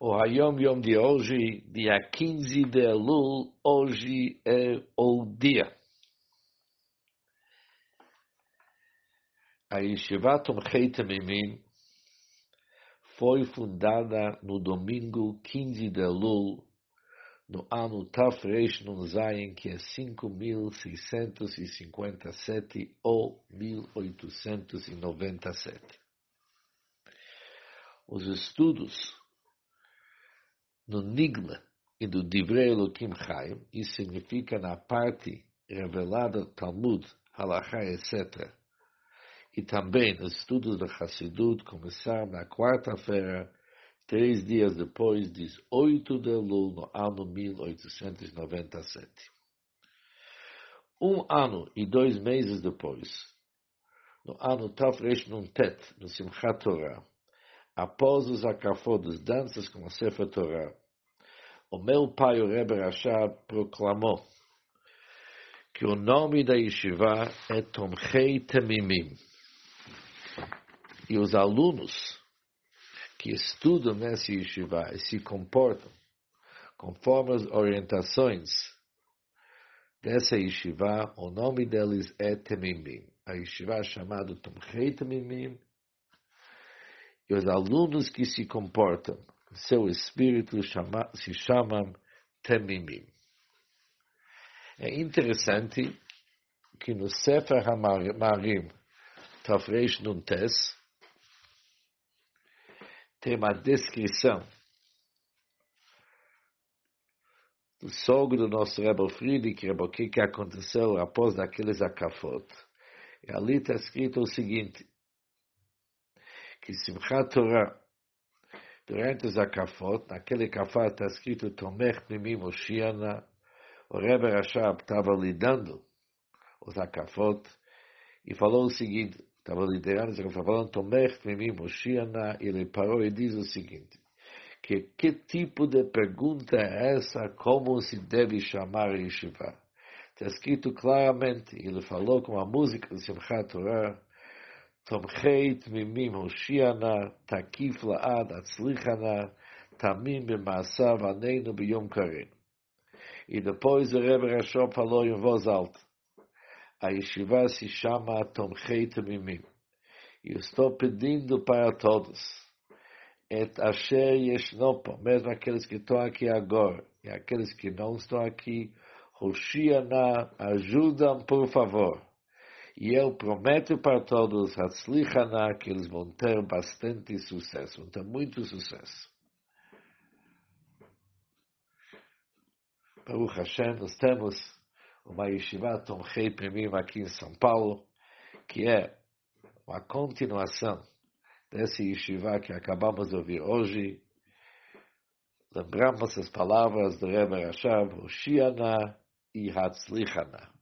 O Hayom Yom de hoje, dia 15 de Elul, hoje é o dia. A Yeshiva Tomchei Tamimim foi fundada no domingo 15 de Elul, no ano Tafresh Nun Zayin, que é 5.657 ou 1897. Os estudos no Nigla e do Divrei Elohim Chaim, isso significa na parte revelada do Talmud, Halachá, etc. E também os estudos da Hassidut começaram na quarta-feira, três dias depois, 18 de Elul, no ano 1897. Um ano e dois meses depois, no ano Tafresh Nuntet, no Simchat Torah, após os acafos das danças com a Sefer Torah, o meu pai, o Rebbe Rashab, proclamou que o nome da yeshiva é Tomchei Temimim. E os alunos que estudam nessa yeshiva e se comportam conforme as orientações dessa yeshiva, o nome deles é Temimim. A yeshiva é chamada Tomchei Temimim e os alunos que se comportam, seu espírito chama, se chamam Temimim. É interessante que no Sefer HaMarim, Tafresh Nuntes, tem uma descrição do sogro do nosso Rebbe Friedrich, o que, aconteceu após daqueles acafot. E ali está escrito o seguinte, que Simchat Torah, durante os Akafot, naquele Kafat está escrito Tomech Mimim Moshiana, o Rebbe Rashab estava lidando os Akafot e falou o seguinte, estava liderando, estava falando Tomech Mimim Moshiana, ele parou e diz o seguinte, que que tipo de pergunta é essa, como se deve chamar Yeshiva? Está escrito claramente, ele falou com a música de Simchat Torah, תומכי תמימים הושיענה, תקיף לעד, הצליחנה, תמים במעשיו עננו ביום קרן. E depois o Rebbe Rashom falou em voz alta. A yeshiva se chama Tomchei Tamimim. E eu estou pedindo para todos. Et Asher Yeshnopo, mesmo aqueles que estão aqui agora e aqueles que não estão aqui, Hoshiana, ajudam por favor. E eu prometo para todos, Hatzlichana, que eles vão ter bastante sucesso, vão ter muito sucesso. Baruch Hashem, nós temos uma yeshiva Tomchei Primim aqui em São Paulo, que é uma continuação dessa yeshiva que acabamos de ouvir hoje. Lembramos as palavras do Rebbe Rashav, Oshiana e Hatzlichana.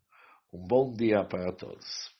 Um bom dia para todos.